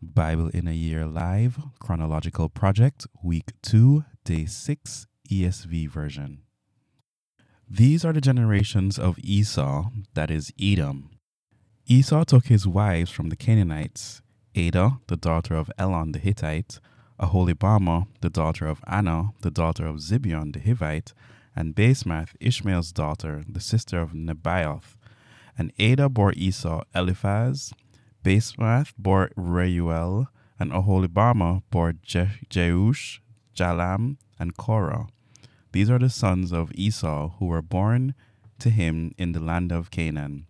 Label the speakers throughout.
Speaker 1: Bible in a Year Live Chronological Project, Week 2, Day 6, ESV version. These are the generations of Esau, that is Edom. Esau took his wives from the Canaanites Adah, the daughter of Elon the Hittite, Aholibamah, the daughter of Anah, the daughter of Zibeon the Hivite, and Basemath, Ishmael's daughter, the sister of Nebaioth. And Adah bore Esau Eliphaz, Basemath bore Reuel, and Aholibamah bore Je- Jeush, Jalam, and Korah. These are the sons of Esau who were born to him in the land of Canaan.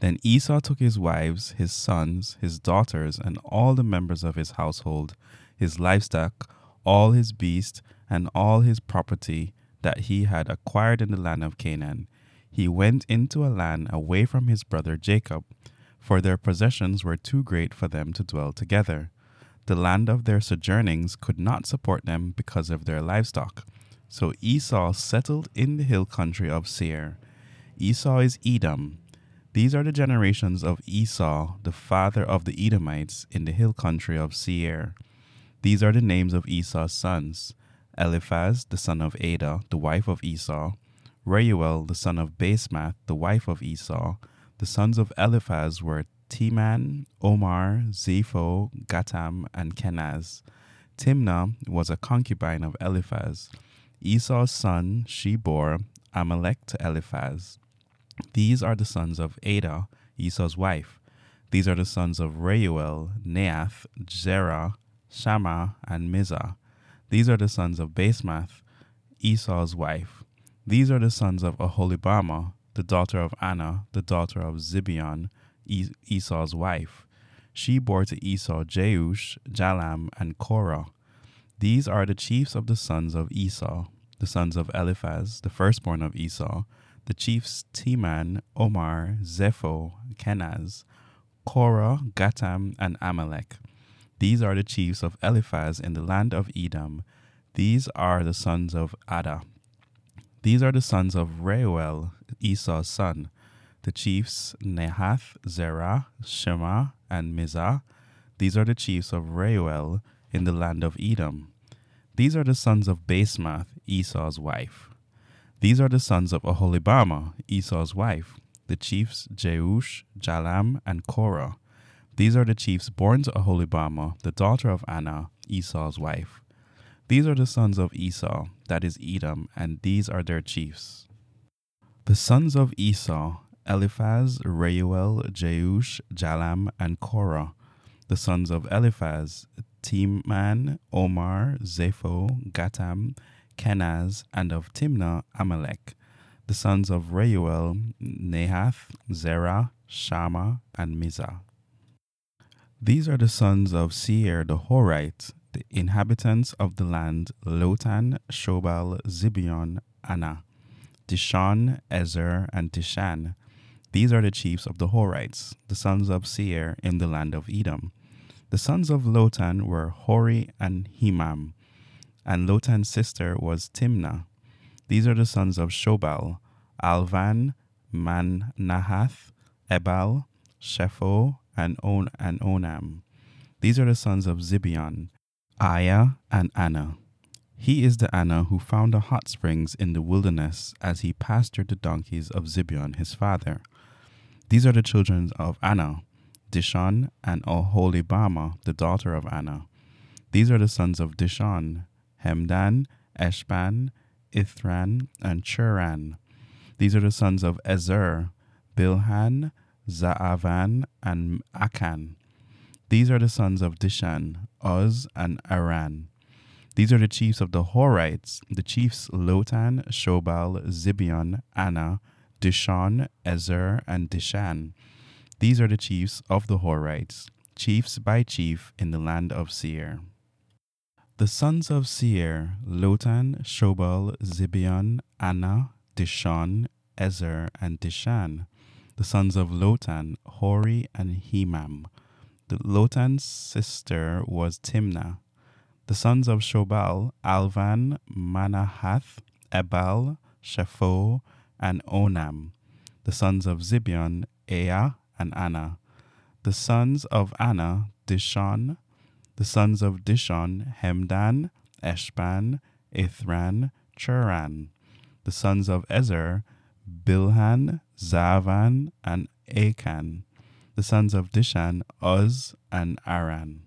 Speaker 1: Then Esau took his wives, his sons, his daughters, and all the members of his household, his livestock, all his beasts, and all his property that he had acquired in the land of Canaan. He went into a land away from his brother Jacob, for their possessions were too great for them to dwell together. The land of their sojournings could not support them because of their livestock. So Esau settled in the hill country of Seir. Esau is Edom. These are the generations of Esau, the father of the Edomites, in the hill country of Seir. These are the names of Esau's sons Eliphaz, the son of Adah, the wife of Esau, Reuel, the son of Basemath, the wife of Esau. The sons of Eliphaz were Teman, Omar, Zepho, Gatam, and Kenaz. Timna was a concubine of Eliphaz. Esau's son she bore Amalek to Eliphaz. These are the sons of Adah, Esau's wife. These are the sons of Reuel, Neath, Zerah, Shammah, and Mizzah. These are the sons of Basemath, Esau's wife. These are the sons of Aholibamah, the daughter of Anah, the daughter of Zibeon, es- Esau's wife. She bore to Esau Jeush, Jalam, and Korah. These are the chiefs of the sons of Esau, the sons of Eliphaz, the firstborn of Esau, the chiefs Teman, Omar, Zepho, Kenaz, Korah, Gatam, and Amalek. These are the chiefs of Eliphaz in the land of Edom. These are the sons of Adah. These are the sons of Reuel, Esau's son, the chiefs Nehath, Zerah, Shema, and Mizzah. These are the chiefs of Reuel in the land of Edom. These are the sons of Basemath, Esau's wife. These are the sons of Aholibamah, Esau's wife, the chiefs Jeush, Jalam, and Korah. These are the chiefs born to Aholibamah, the daughter of Anah, Esau's wife. These are the sons of Esau, that is Edom, and these are their chiefs. The sons of Esau, Eliphaz, Reuel, Jeush, Jalam, and Korah. The sons of Eliphaz, Teman, Omar, Zepho, Gatam, Kenaz, and of Timna, Amalek. The sons of Reuel, Nahath, Zerah, Shammah, and Mizzah. These are the sons of Seir the Horite, the inhabitants of the land Lotan, Shobal, Zibeon, Anah, Dishon, Ezer, and Dishan. These are the chiefs of the Horites, the sons of Seir in the land of Edom. The sons of Lotan were Hori and Himam, and Lotan's sister was Timna. These are the sons of Shobal, Alvan, Manahath, Ebal, Shepho, and, On- and Onam. These are the sons of Zibeon, Aiah, and Anah. He is the Anah who found the hot springs in the wilderness as he pastured the donkeys of Zibeon his father. These are the children of Anah, Dishon, and Aholibamah, the daughter of Anah. These are the sons of Dishon, Hemdan, Eshban, Ithran, and Churan. These are the sons of Ezer, Bilhan, Zaavan, and Akan. These are the sons of Dishan, Uz, and Aran. These are the chiefs of the Horites, the chiefs Lotan, Shobal, Zibeon, Anah, Dishon, Ezer, and Dishan. These are the chiefs of the Horites, chiefs by chief in the land of Seir. The sons of Seir, Lotan, Shobal, Zibeon, Anah, Dishon, Ezer, and Dishan. The sons of Lotan, Hori, and Hemam. The Lotan's sister was Timna. The sons of Shobal, Alvan, Manahath, Ebal, Shepho, and Onam. The sons of Zibeon, Ea, and Anah. The sons of Anah, Dishon. The sons of Dishon, Hemdan, Eshban, Ithran, Churan. The sons of Ezer, Bilhan, Zaavan, and Akan. The sons of Dishan, Uz, and Aran.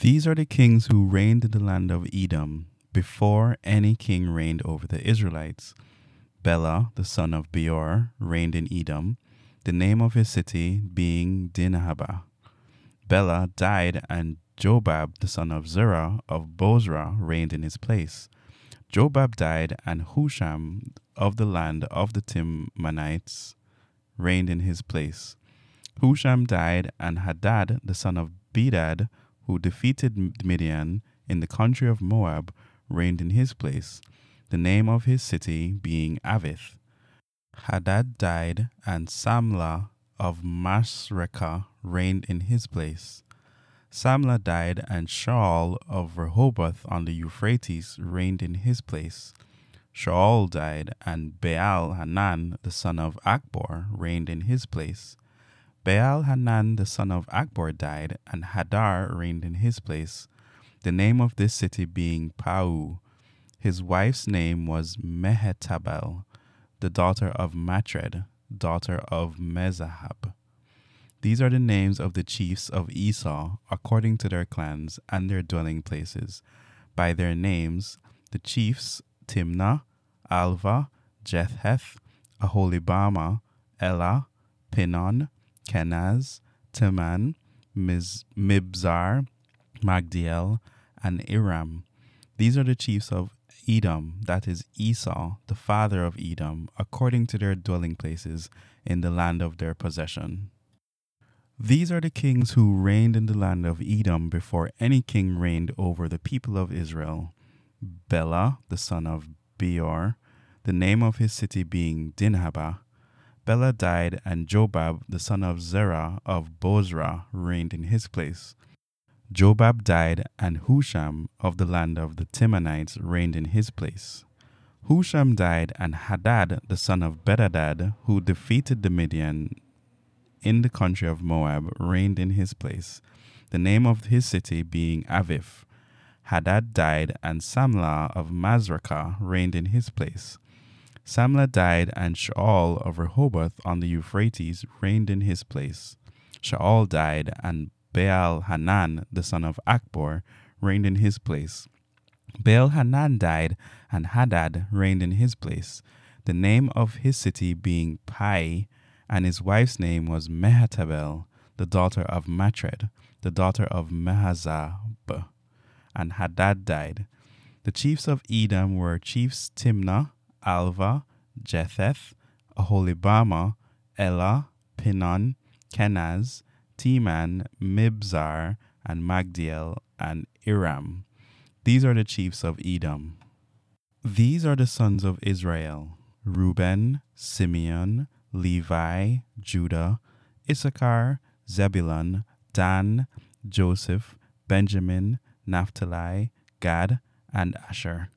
Speaker 1: These are the kings who reigned in the land of Edom before any king reigned over the Israelites. Bela, the son of Beor, reigned in Edom, the name of his city being Dinhabah. Bela died, and Jobab, the son of Zerah of Bozrah, reigned in his place. Jobab died, and Husham of the land of the Timnanites reigned in his place. Husham died, and Hadad, the son of Bedad, who defeated Midian in the country of Moab, reigned in his place, the name of his city being Avith. Hadad died, and Samlah of Masrekah reigned in his place. Samlah died, and Shaul of Rehoboth on the Euphrates reigned in his place. Shaul died, and Baal Hanan, the son of Achbor, reigned in his place. Baal Hanan, the son of Achbor, died, and Hadar reigned in his place, the name of this city being Pau. His wife's name was Mehetabel, the daughter of Matred, daughter of Mezahab. These are the names of the chiefs of Esau, according to their clans and their dwelling places. By their names, the chiefs Timna, Alvah, Jetheth, Aholibama, Elah, Pinon, Kenaz, Teman, Miz, Mibzar, Magdiel, and Iram. These are the chiefs of Edom, that is Esau, the father of Edom, according to their dwelling places in the land of their possession. These are the kings who reigned in the land of Edom before any king reigned over the people of Israel. Bela, the son of Beor, the name of his city being Dinhabah. Bela died, and Jobab, the son of Zerah of Bozrah, reigned in his place. Jobab died, and Husham of the land of the Timnanites reigned in his place. Husham died, and Hadad, the son of Bedadad, who defeated the Midian in the country of Moab, reigned in his place, the name of his city being Avith. Hadad died, and Samlah of Masrekah reigned in his place. Samlah died, and Shaul of Rehoboth on the Euphrates reigned in his place. Shaul died, and Baal Hanan, the son of Achbor, reigned in his place. Baal Hanan died, and Hadad reigned in his place, the name of his city being Pai, and his wife's name was Mehetabel, the daughter of Matred, the daughter of Mehazab. And Hadad died. The chiefs of Edom were chiefs Timna, Alva, Jetheth, Aholibama, Elah, Pinon, Kenaz, Teman, Mibzar, and Magdiel, and Iram. These are the chiefs of Edom. These are the sons of Israel Reuben, Simeon, Levi, Judah, Issachar, Zebulun, Dan, Joseph, Benjamin, Naphtali, Gad, and Asher.